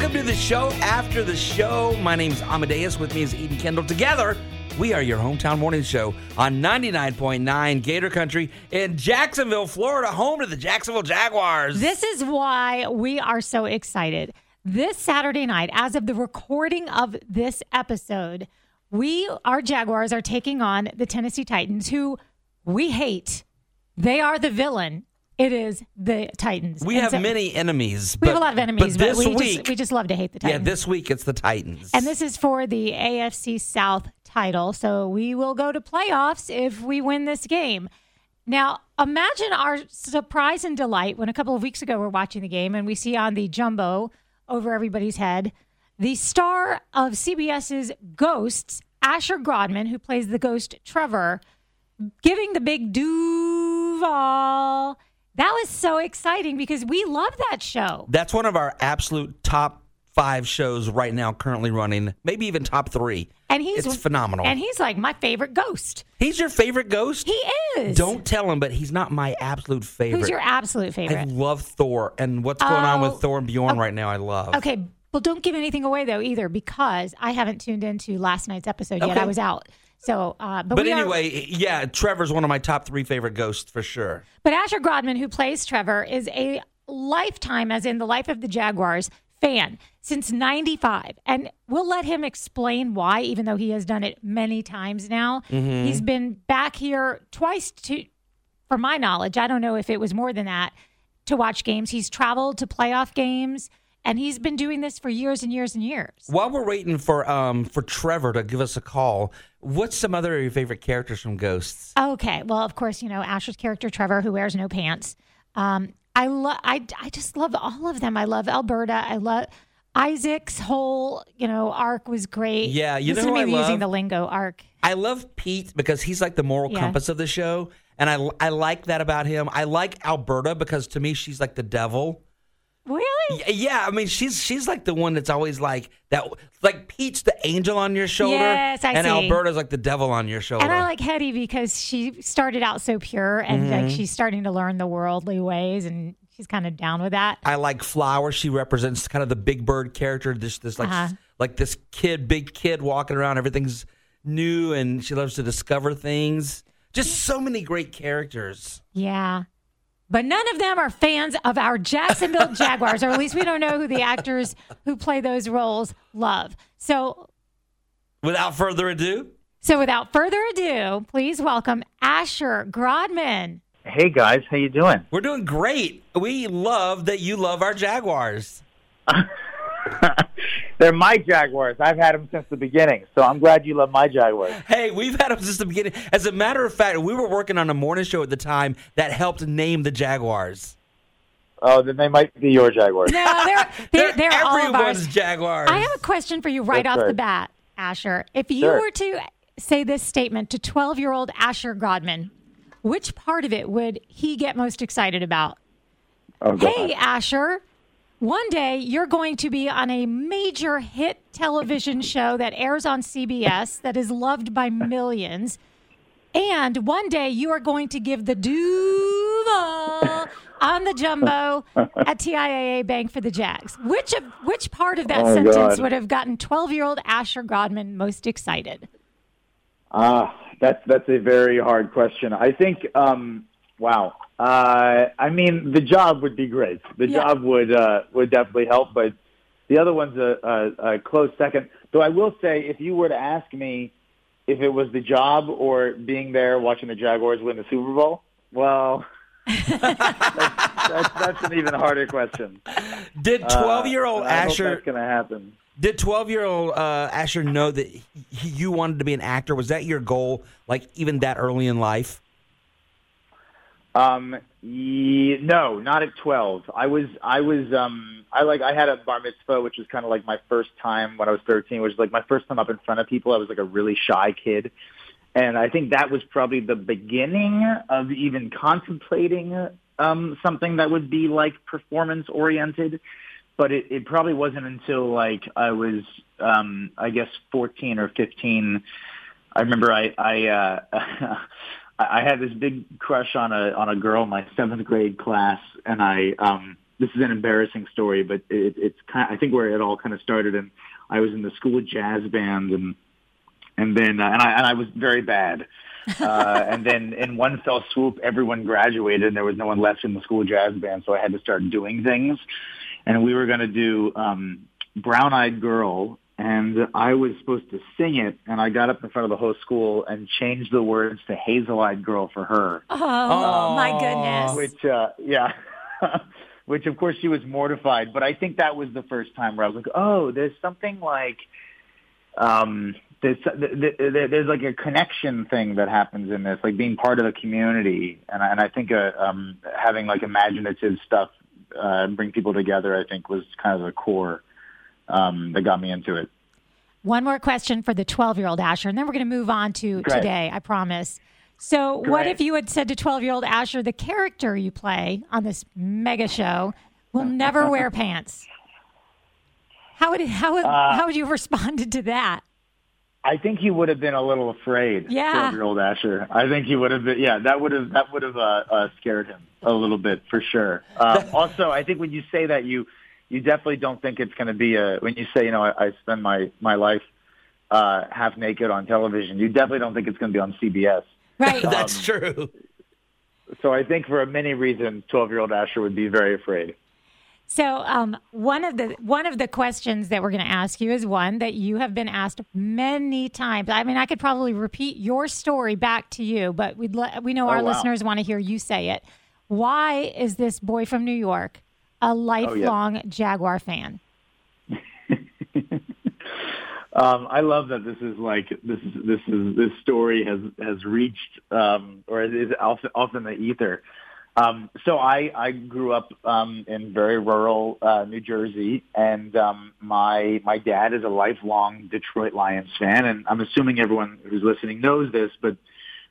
Welcome to the show after the show. My name is Amadeus. With me is Eden Kendall. Together, we are your hometown morning show on 99.9 Gator Country in Jacksonville, Florida, home to the Jacksonville Jaguars. This is why we are so excited. This Saturday night, as of the recording of this episode, we, our Jaguars, are taking on the Tennessee Titans, who we hate. They are the villain. It is the Titans. we And have so- many enemies. We but- have a lot of enemies, but, this we, week, just, we just love to hate the Titans. yeah, this week it's the Titans. And this is for the AFC South title. So we will go to playoffs if we win this game. Now, imagine our surprise and delight when a couple of weeks ago we're watching the game and we see on the jumbo over everybody's head the star of CBS's Ghosts, Asher Grodman, who plays the ghost Trevor, giving the big Duval. That was so exciting because we love that show. That's one of our absolute top five shows right now, currently running, maybe even top three. And he's it's phenomenal. And he's like my favorite ghost. he's your favorite ghost? He is. Don't tell him, but he's not my absolute favorite. Who's your absolute favorite? I love Thor, and what's going on Oh, with Thor and Bjorn right now, I love. Okay, well, don't give anything away though either, because I haven't tuned into last night's episode yet. Okay. I was out. So, uh, but, But we are- anyway, yeah, Trevor's one of my top three favorite ghosts for sure. but Asher Grodman, who plays Trevor, is a lifetime, as in the life of the Jaguars, fan since '95, and we'll let him explain why, even though he has done it many times now. Mm-hmm. He's been back here twice to, for my knowledge. I don't know if it was more than that to watch games. He's traveled to playoff games. And he's been doing this for years and years and years. While we're waiting for um for Trevor to give us a call, what's some other of your favorite characters from Ghosts? Okay. Well, of course, you know Asher's character Trevor, who wears no pants. Um, I love. I I just love all of them. I love Alberta. I love Isaac's whole you know arc was great. Yeah, you Listen know to me I using love? the lingo arc. I love Pete because he's like the moral Yeah. compass of the show, and I I like that about him. I like Alberta because to me she's like the devil. Yeah, I mean she's she's like the one that's always like that. Like Pete's the angel on your shoulder, Yes, I and see. Alberta's like the devil on your shoulder. And I like Hetty because she started out so pure, and Mm-hmm. like she's starting to learn the worldly ways, and she's kind of down with that. I like Flower. She represents kind of the big bird character. This this like Uh-huh. like this kid, big kid walking around. Everything's new, and she loves to discover things. Just so many great characters. Yeah. But none of them are fans of our Jacksonville Jaguars, or at least we don't know who the actors who play those roles love. So Without further ado, So without further ado, please welcome Asher Grodman. Hey guys, how you doing? we're doing great. We love that you love our Jaguars. They're my Jaguars. I've had them since the beginning, so I'm glad you love my Jaguars. Hey, we've had them since the beginning. As a matter of fact, we were working on a morning show at the time that helped name the Jaguars. Oh, then they might be your Jaguars. No, they're they're, they're all of everyone's ours. Jaguars. I have a question for you right That's off the bat, Asher. If you Sure. were to say this statement to 12-year-old Asher Grodman, which part of it would he get most excited about? Oh, Hey, Asher, one day you're going to be on a major hit television show that airs on CBS that is loved by millions. And one day you are going to give the Duval on the jumbo at TIAA Bank for the Jags. Which of which part of that Oh, sentence God. would have gotten 12-year-old Asher Grodman most excited? Ah, that's that's a very hard question. I think. Um, wow. Uh, I mean, the job would be great. The Yeah. job would uh, would definitely help, but the other one's a, a, a close second. Though I will say, if you were to ask me if it was the job or being there watching the Jaguars win the Super Bowl, well, that's, that's, that's an even harder question. Did Uh, twelve-year-old I hope Asher? that's going to happen. Did twelve-year-old uh, Asher know that he, you wanted to be an actor? Was that your goal? Like even that early in life? Um, ye- no, not at twelve. I was, I was, um, I like, I had a bar mitzvah, which was kind of like my first time when I was thirteen, which was like my first time up in front of people. I was like a really shy kid, and I think that was probably the beginning of even contemplating um, something that would be like performance oriented. But it, it probably wasn't until like I was, um, I guess, fourteen or fifteen. I remember I, I, uh, I I had this big crush on a on a girl in my seventh grade class, and I um this is an embarrassing story, but it, it's kind. Of, I think where it all kind of started, and I was in the school jazz band, and and then uh, and I and I was very bad. uh, and then in one fell swoop, everyone graduated, and there was no one left in the school jazz band, so I had to start doing things. And we were going to do um, Brown Eyed Girl, and I was supposed to sing it, and I got up in front of the whole school and changed the words to Hazel Eyed Girl for her. Oh, oh. my goodness! Which, uh, yeah. Which of course she was mortified, but I think that was the first time where I was like, "Oh, there's something like um, there's there's like a connection thing that happens in this, like being part of a community, and I, and I think uh, um, having like imaginative stuff uh, bring people together, I think was kind of the core um, that got me into it. One more question for the 12 year old Asher, and then we're going to move on to Great. today, I promise. So, Great. what if you had said to 12 year old Asher, the character you play on this mega show will never wear pants? How would how would, uh, how would you have responded to that? I think he would have been a little afraid. Yeah, twelve-year-old Asher. I think he would have been. Yeah, that would have that would have uh, uh, scared him a little bit for sure. Uh, also, I think when you say that, you you definitely don't think it's going to be a. When you say, you know, I, I spend my my life uh, half naked on television, you definitely don't think it's going to be on CBS. Right, um, that's true. So I think for many reasons, twelve-year-old Asher would be very afraid. So um, one of the one of the questions that we're going to ask you is one that you have been asked many times. I mean, I could probably repeat your story back to you, but we'd we know oh, our wow. listeners want to hear you say it. Why is this boy from New York a lifelong oh, yeah. Jaguar fan? um, I love that this is like this is this is this story has has reached um, or is often often the ether. Um, so I, I grew up um, in very rural uh, New Jersey, and um, my my dad is a lifelong Detroit Lions fan, and I'm assuming everyone who's listening knows this, but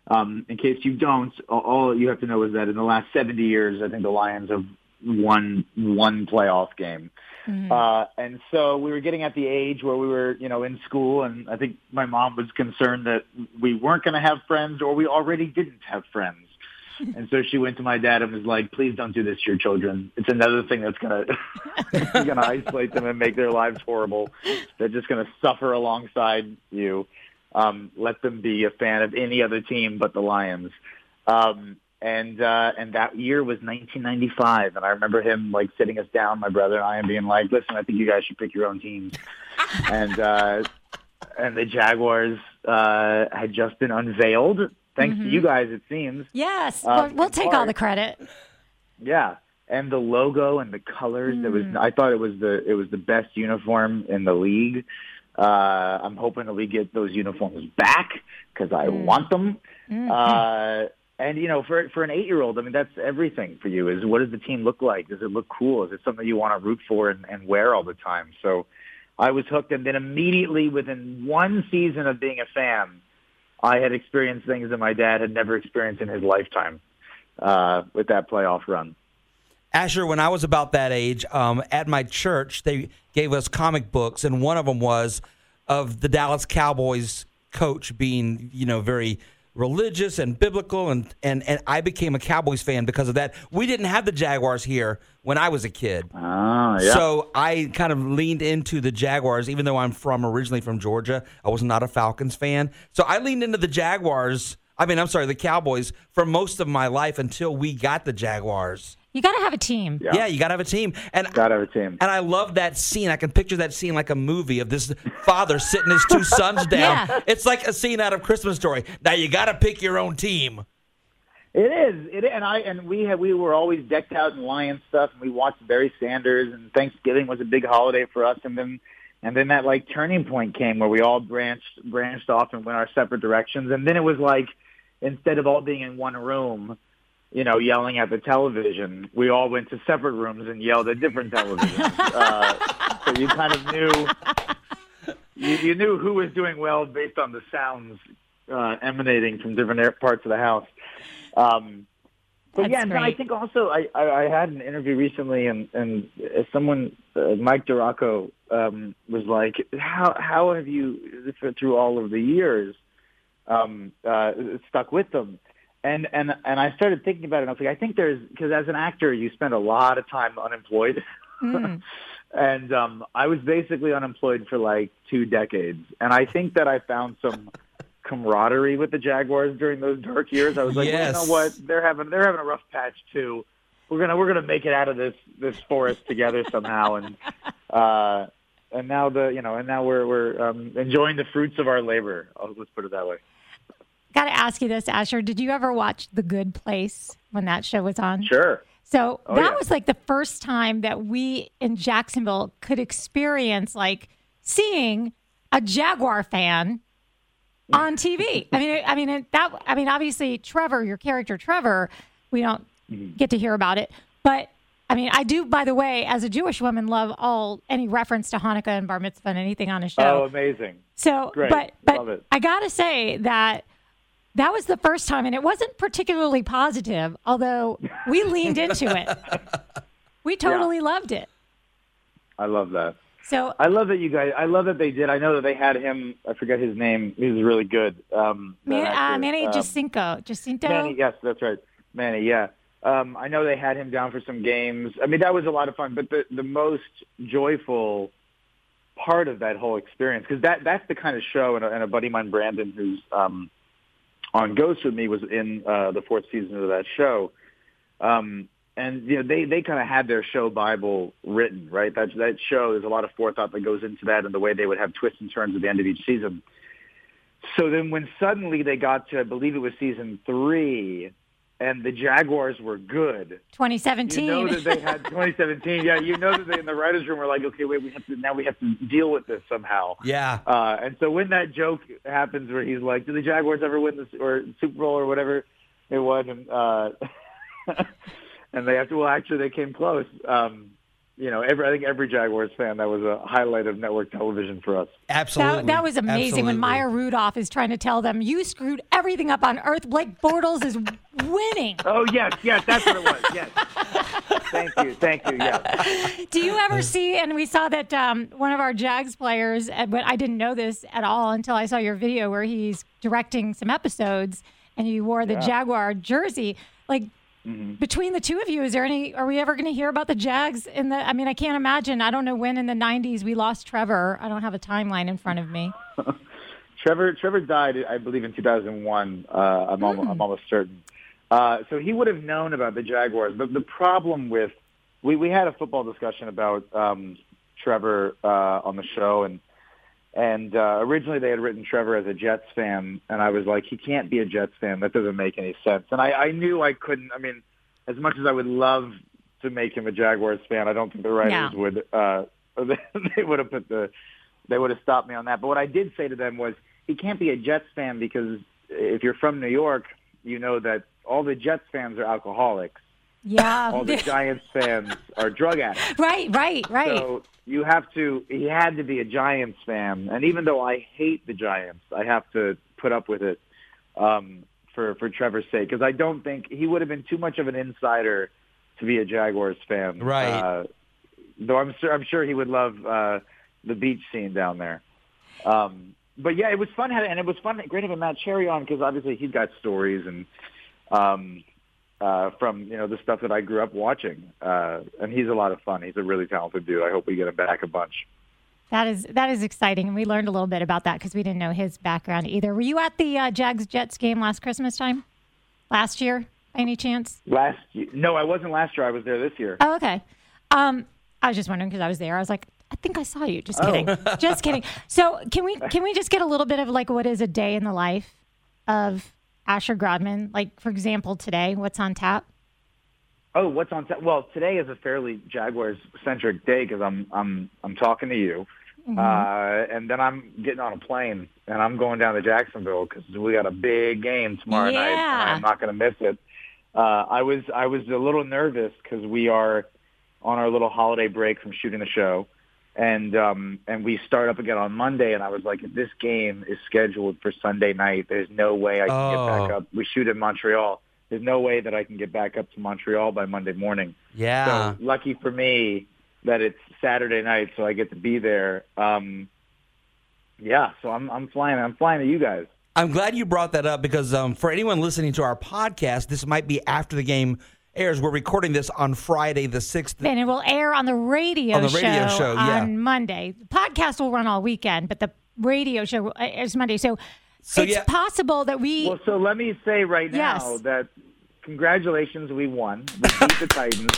um, in case you don't, all you have to know is that in the last 70 years, I think the Lions have won one playoff game. Mm-hmm. Uh, and so we were getting at the age where we were, you know, in school, and I think my mom was concerned that we weren't going to have friends, or we already didn't have friends and so she went to my dad and was like, "Please don't do this to your children. It's another thing that's gonna gonna isolate them and make their lives horrible. They're just gonna suffer alongside you. Um, let them be a fan of any other team but the Lions." Um, and uh, and that year was 1995, and I remember him like sitting us down, my brother and I, and being like, "Listen, I think you guys should pick your own teams." and uh, and the Jaguars uh, had just been unveiled Thanks mm-hmm. to you guys, it seems. Yes, uh, we'll, take part. all the credit. Yeah, and the logo and the colors. Mm. It was. I thought it was the it was the best uniform in the league. Uh, I'm hoping that we get those uniforms back because I mm. want them. Mm-hmm. Uh, and you know, for for an eight year old, I mean, that's everything for you. Is what does the team look like? Does it look cool? Is it something you want to root for and, and wear all the time? So, I was hooked, and then immediately within one season of being a fan, I had experienced things that my dad had never experienced in his lifetime uh, with that playoff run. Asher, when I was about that age, um, at my church, they gave us comic books, and one of them was of the Dallas Cowboys coach being, you know, very religious and biblical, and, and, and I became a Cowboys fan because of that. We didn't have the Jaguars here when I was a kid. Ah, yeah. So I kind of leaned into the Jaguars, even though I'm from originally from Georgia. I was not a Falcons fan. So I leaned into the Jaguars. I mean, I'm sorry, the Cowboys for most of my life until we got the Jaguars. You got to have a team. Yeah. yeah, you got to have a team. And got to have a team. And I love that scene. I can picture that scene like a movie of this father sitting his two sons down. Yeah. It's like a scene out of Christmas Story. Now you got to pick your own team. It is. It and I and we had we were always decked out in lion stuff, and we watched Barry Sanders, and Thanksgiving was a big holiday for us, and then and then that like turning point came where we all branched branched off and went our separate directions, and then it was like instead of all being in one room you know, yelling at the television. We all went to separate rooms and yelled at different televisions. uh, so you kind of knew you, you knew who was doing well based on the sounds uh, emanating from different parts of the house. Um, but That's yeah, and I think also I, I, I had an interview recently, and and someone, uh, Mike Duraco, um, was like, "How how have you through all of the years um, uh, stuck with them?" And and and I started thinking about it. and I was like, I think there's because as an actor, you spend a lot of time unemployed, Mm. and um, I was basically unemployed for like two decades, and I think that I found some camaraderie with the Jaguars during those dark years. I was like, well, you know what? They're having they're having a rough patch too. We're gonna we're gonna make it out of this this forest together somehow, and uh, and now the you know and now we're we're um, enjoying the fruits of our labor. Oh, let's put it that way. Got to ask you this, Asher. Did you ever watch The Good Place when that show was on? Sure. So Oh, that yeah. was like the first time that we in Jacksonville could experience like seeing a Jaguar fan on TV. I mean, I mean that. I mean, obviously, Trevor, your character, Trevor, we don't Mm-hmm. get to hear about it, but. I mean, I do. By the way, as a Jewish woman, love all any reference to Hanukkah and Bar Mitzvah and anything on a show. Oh, amazing. So, Great. but but Love it. I gotta say that that was the first time, and it wasn't particularly positive. Although we leaned into it, we totally loved it. I love that. So I love that you guys. I love that they did. I know that they had him. I forget his name. He was really good. Um, Man, uh. Manny Um, Jacinto, Jacinto. Manny, yes, that's right. Manny, yeah. Um, I know they had him down for some games. I mean, that was a lot of fun. But the the most joyful part of that whole experience, because that that's the kind of show, and a, and a buddy of mine, Brandon, who's um, on Ghost with me, was in uh, the fourth season of that show. Um, and you know, they they kind of had their show Bible written, right? That that show, there's a lot of forethought that goes into that, and the way they would have twists and turns at the end of each season. So then, when suddenly they got to, I believe it was season three, and the Jaguars were good. 2017. You know that they had 2017. Yeah, you know that they in the writers' room were like, okay, wait, we have to now we have to deal with this somehow. Yeah. Uh, and so when that joke happens, where he's like, "Do the Jaguars ever win this or Super Bowl or whatever it was?" and uh, and they have to. Well, actually, they came close. Um, you know, every I think every Jaguars fan that was a highlight of network television for us. Absolutely. that, that was amazing when Absolutely. Maya Rudolph is trying to tell them you screwed everything up on Earth. Blake Bortles is winning. Oh yes, yes, that's what it was. Yes. thank you, thank you. Yeah. Do you ever see? And we saw that um, one of our Jags players, uh, but I didn't know this at all until I saw your video where he's directing some episodes, and you wore the Jaguar jersey. Like between the two of you, is there any? Are we ever going to hear about the Jags in the? I mean, I can't imagine. I don't know when in the '90s we lost Trevor. I don't have a timeline in front of me. Trevor Trevor died, I believe, in 2001. Uh, I'm, almost, I'm almost certain. Uh, so he would have known about the Jaguars. But the problem with we we had a football discussion about um, Trevor uh, on the show, and and uh, originally they had written Trevor as a Jets fan, and I was like, he can't be a Jets fan. That doesn't make any sense. And I, I knew I couldn't. I mean, as much as I would love to make him a Jaguars fan, I don't think the writers would. Uh, they would have put the they would have stopped me on that. But what I did say to them was, he can't be a Jets fan because if you're from New York, you know that all the Jets fans are alcoholics. Yeah, All the Giants fans are drug addicts. right, right, right. So you have to. He had to be a Giants fan, and even though I hate the Giants, I have to put up with it um, for for Trevor's sake because I don't think he would have been too much of an insider to be a Jaguars fan. Right. Uh, though I'm sure I'm sure he would love uh, the beach scene down there. Um, but yeah, it was fun, having- and it was fun, great having Matt Cherry on because obviously he's got stories and um, uh, from you know the stuff that I grew up watching, uh, and he's a lot of fun. He's a really talented dude. I hope we get him back a bunch. That is that is exciting, and we learned a little bit about that because we didn't know his background either. Were you at the uh, Jags Jets game last Christmas time, last year, by any chance? Last year, no, I wasn't last year. I was there this year. Oh, okay. Um, I was just wondering because I was there. I was like, I think I saw you. Just kidding. just kidding. So can we can we just get a little bit of like what is a day in the life of Asher Grodman? Like for example, today, what's on tap? Oh, what's on? T- well, today is a fairly Jaguars centric day because I'm I'm I'm talking to you, uh, and then I'm getting on a plane and I'm going down to Jacksonville because we got a big game tomorrow night, and Yeah. I'm not going to miss it. Uh, I was I was a little nervous because we are on our little holiday break from shooting the show, and um, and we start up again on Monday, and I was like, if this game is scheduled for Sunday night, there's no way I can get back Oh. up. We shoot in Montreal. There's no way that I can get back up to Montreal by Monday morning. Yeah. So lucky for me that it's Saturday night, so I get to be there. Um, yeah, so I'm I'm flying. I'm flying to you guys. I'm glad you brought that up because um, for anyone listening to our podcast, this might be after the game airs. We're recording this on Friday the sixth. And it will air on the radio, On the radio show, yeah. on Monday. The podcast will run all weekend, but the radio show uh, is Monday. So, So, it's yeah. possible that we. Well, so let me say right now that congratulations, we won. We beat the Titans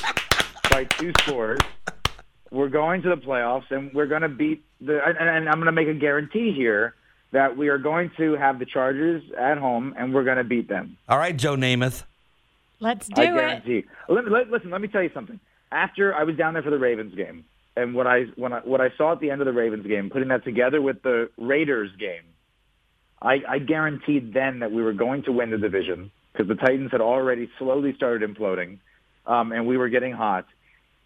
by two scores. We're going to the playoffs, and we're going to beat the. And, and I'm going to make a guarantee here that we are going to have the Chargers at home, and we're going to beat them. All right, Joe Namath. Let's do I it. guarantee. Let, let, listen, let me tell you something. After I was down there for the Ravens game, and what I when I what I saw at the end of the Ravens game, putting that together with the Raiders game, I, I guaranteed then that we were going to win the division because the Titans had already slowly started imploding, um, and we were getting hot.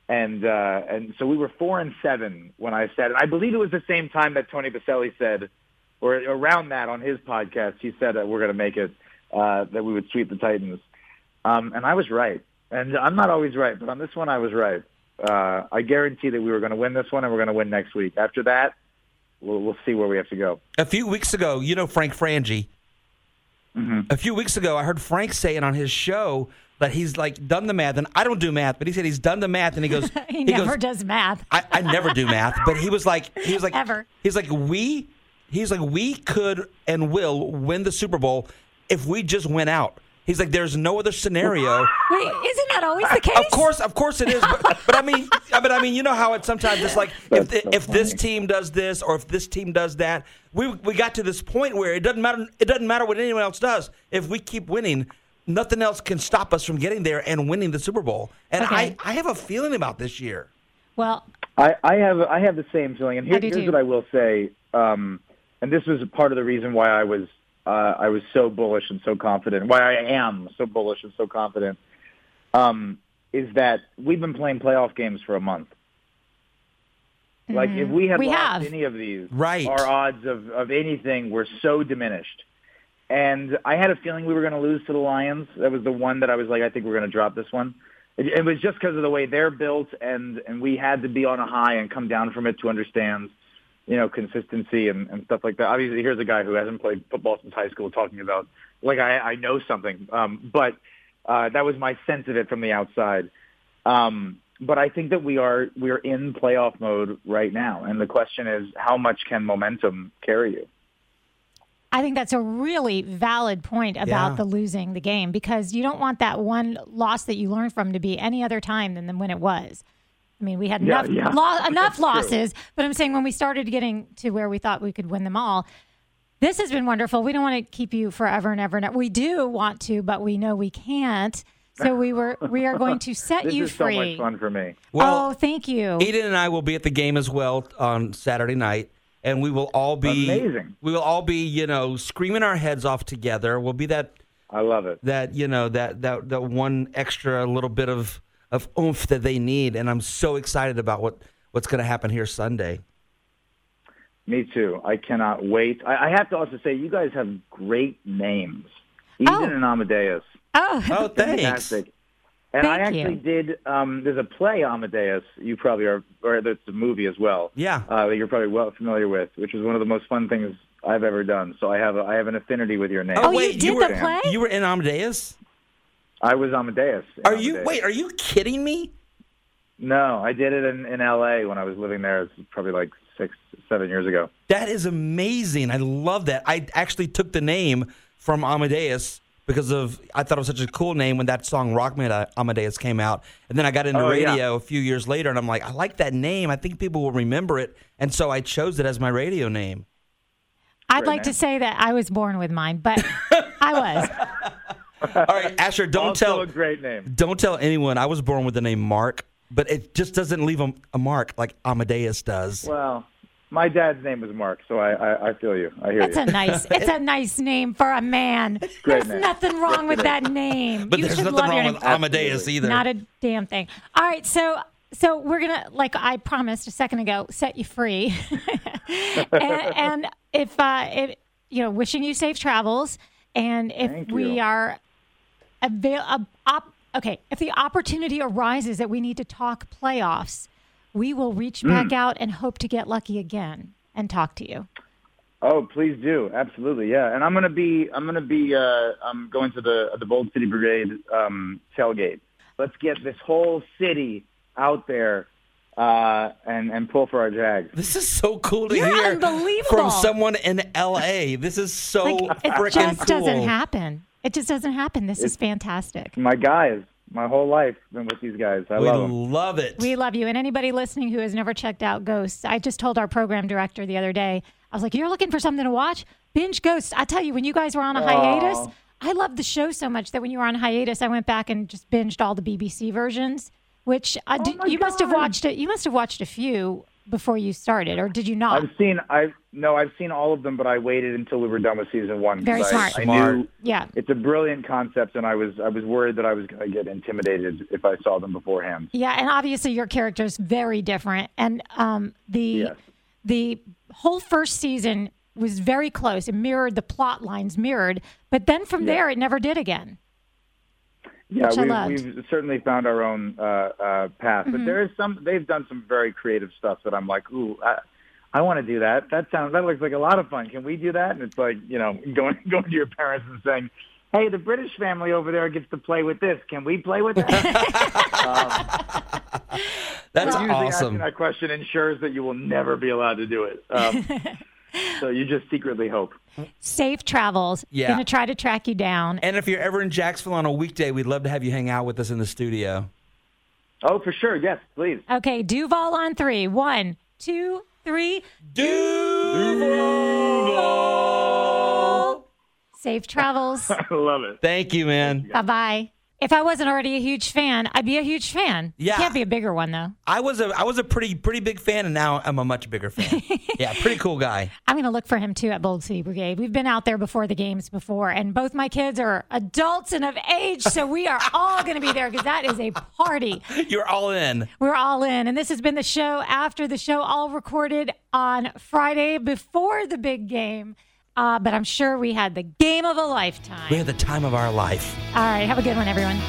And uh, and so we were four and seven when I said, and I believe it was the same time that Tony Boselli said, or around that on his podcast, he said that we're going to make it, uh, that we would sweep the Titans. Um, and I was right. And I'm not always right, but on this one I was right. Uh, I guarantee that we were going to win this one, and we're going to win next week. After that, we'll, we'll see where we have to go. A few weeks ago, you know Frank Frangie. Mm-hmm. A few weeks ago, I heard Frank saying on his show that he's like done the math, and I don't do math, but he said he's done the math, and he goes, He, never goes, does math. I, I never do math, but he was like, he was like, Ever. He's like, we, he's like, we could and will win the Super Bowl if we just went out. He's like, there's no other scenario. Wait, isn't that always the case? Of course, of course it is. But, but I mean, but I mean, you know how it sometimes it's like if That's so if this team does this or if this team does that, we we got to this point where it doesn't matter. It doesn't matter what anyone else does. If we keep winning, nothing else can stop us from getting there and winning the Super Bowl. And Okay. I I have a feeling about this year. Well, I, I have I have the same feeling, and here, I do here's too. what I will say. Um, and this was part of the reason why I was uh, I was so bullish and so confident. Why I am so bullish and so confident um, is that we've been playing playoff games for a month. Like if we had Mm-hmm. We lost have. any of these, Right. our odds of, of anything were so diminished. And I had a feeling we were going to lose to the Lions. That was the one that I was like, I think we're going to drop this one. It, it was just because of the way they're built, and and we had to be on a high and come down from it to understand, you know, consistency and, and stuff like that. Obviously, here's a guy who hasn't played football since high school talking about like I, I know something, um, but uh, that was my sense of it from the outside. Um, but I think that we are we are in playoff mode right now, and the question is, how much can momentum carry you? I think that's a really valid point about Yeah. the losing the game because you don't want that one loss that you learn from to be any other time than when it was. I mean, we had Yeah, enough yeah. lo- enough That's true. losses, but I'm saying when we started getting to where we thought we could win them all, this has been wonderful. We don't want to keep you forever and ever and ever. We do want to, but we know we can't. So we were we are going to set This you is so free. much fun for me. Well, oh, thank you. Eden and I will be at the game as well on Saturday night, and we will all be Amazing. We will all be, you know, screaming our heads off together. We'll be that I love it. that you know that that that one extra little bit of of oomph that they need, and I'm so excited about what what's going to happen here Sunday. Me too. I cannot wait. I, I have to also say, you guys have great names. Eden Oh. and Amadeus. oh, Oh, thanks. Fantastic. And I Thank you. actually did. Um, there's a play Amadeus. You probably are, or there's a movie as well. Yeah. uh, that you're probably well familiar with, which was one of the most fun things I've ever done. So I have a, I have an affinity with your name. Oh, you wait, did were the play? you were in Amadeus? I was Amadeus. in Are you wait? Are you kidding me? No, I did it in, in L.A. when I was living there. It's probably like six, seven years ago. That is amazing. I love that. I actually took the name from Amadeus because of I thought it was such a cool name when that song Rock Me Amadeus came out. And then I got into Oh, yeah. radio a few years later and I'm like, I like that name. I think people will remember it. And so I chose it as my radio name. I'd Great like to say that I was born with mine, but I was. All right, Asher, don't also tell a great name. don't tell anyone I was born with the name Mark, but it just doesn't leave a, a mark like Amadeus does. Well, my dad's name was Mark, so I, I, I feel you. I hear It's you. a nice. It's a nice name for a man. Great There's name. nothing wrong with that name. But you there's should nothing love wrong with Amadeus Absolutely. either. Not a damn thing. All right, so so we're gonna like I promised a second ago, set you free, and, and if uh, if you know, wishing you safe travels, and if Thank we you. are avail uh, op- okay, if the opportunity arises that we need to talk playoffs, we will reach Hmm. back out and hope to get lucky again and talk to you. Oh, please do. Absolutely, yeah. And I'm gonna be I'm gonna be uh, I'm going to the the Bold City Brigade um, tailgate. Let's get this whole city out there uh, and and pull for our Jags. This is so cool to You're hear unbelievable. from someone in LA. This is so Like it just cool. doesn't happen. It just doesn't happen. This is fantastic. My guys, my whole life been with these guys. I We love them. love it. We love you. And anybody listening who has never checked out Ghosts, I just told our program director the other day, I was like, You're looking for something to watch? Binge Ghosts. I tell you, when you guys were on a hiatus, Aw. I loved the show so much that when you were on hiatus, I went back and just binged all the BBC versions, which I oh did, my you must have watched it. You must have watched a few before you started, or did you not? I've seen I no, I've seen all of them, but I waited until we were done with season one. Very I, smart. I Smart. knew yeah. it's a brilliant concept, and I was I was worried that I was going to get intimidated if I saw them beforehand. Yeah, and obviously your character is very different, and um, the Yes. the whole first season was very close. It mirrored the plot lines, mirrored, but then from there it never did again. Yeah, Which we've, loved. we've certainly found our own uh, uh, path, Mm-hmm. but there is some. They've done some very creative stuff that I'm like, ooh, I, I want to do that. That sounds that looks like a lot of fun. Can we do that? And it's like you know, going going to your parents and saying, hey, the British family over there gets to play with this. Can we play with that? um, That's Usually awesome. asking that question ensures that you will never be allowed to do it. Um, so you just secretly hope. Safe travels. Yeah. Gonna try to track you down. And if you're ever in Jacksonville on a weekday, we'd love to have you hang out with us in the studio. Oh, for sure. Yes, please. Okay, Duval on three. One, two, three. Duval. Safe travels. I love it. Thank you, man. bye bye. If I wasn't already a huge fan, I'd be a huge fan. Yeah. Can't be a bigger one though. I was a I was a pretty pretty big fan, and now I'm a much bigger fan. yeah, pretty cool guy. I'm going to look for him too at Bold City Brigade. We've been out there before the games before, and both my kids are adults and of age, so we are all going to be there because that is a party. You're all in. We're all in, and this has been the show after the show, all recorded on Friday before the big game. Uh, but I'm sure we had the game of a lifetime. We had the time of our life. All right, have a good one, everyone.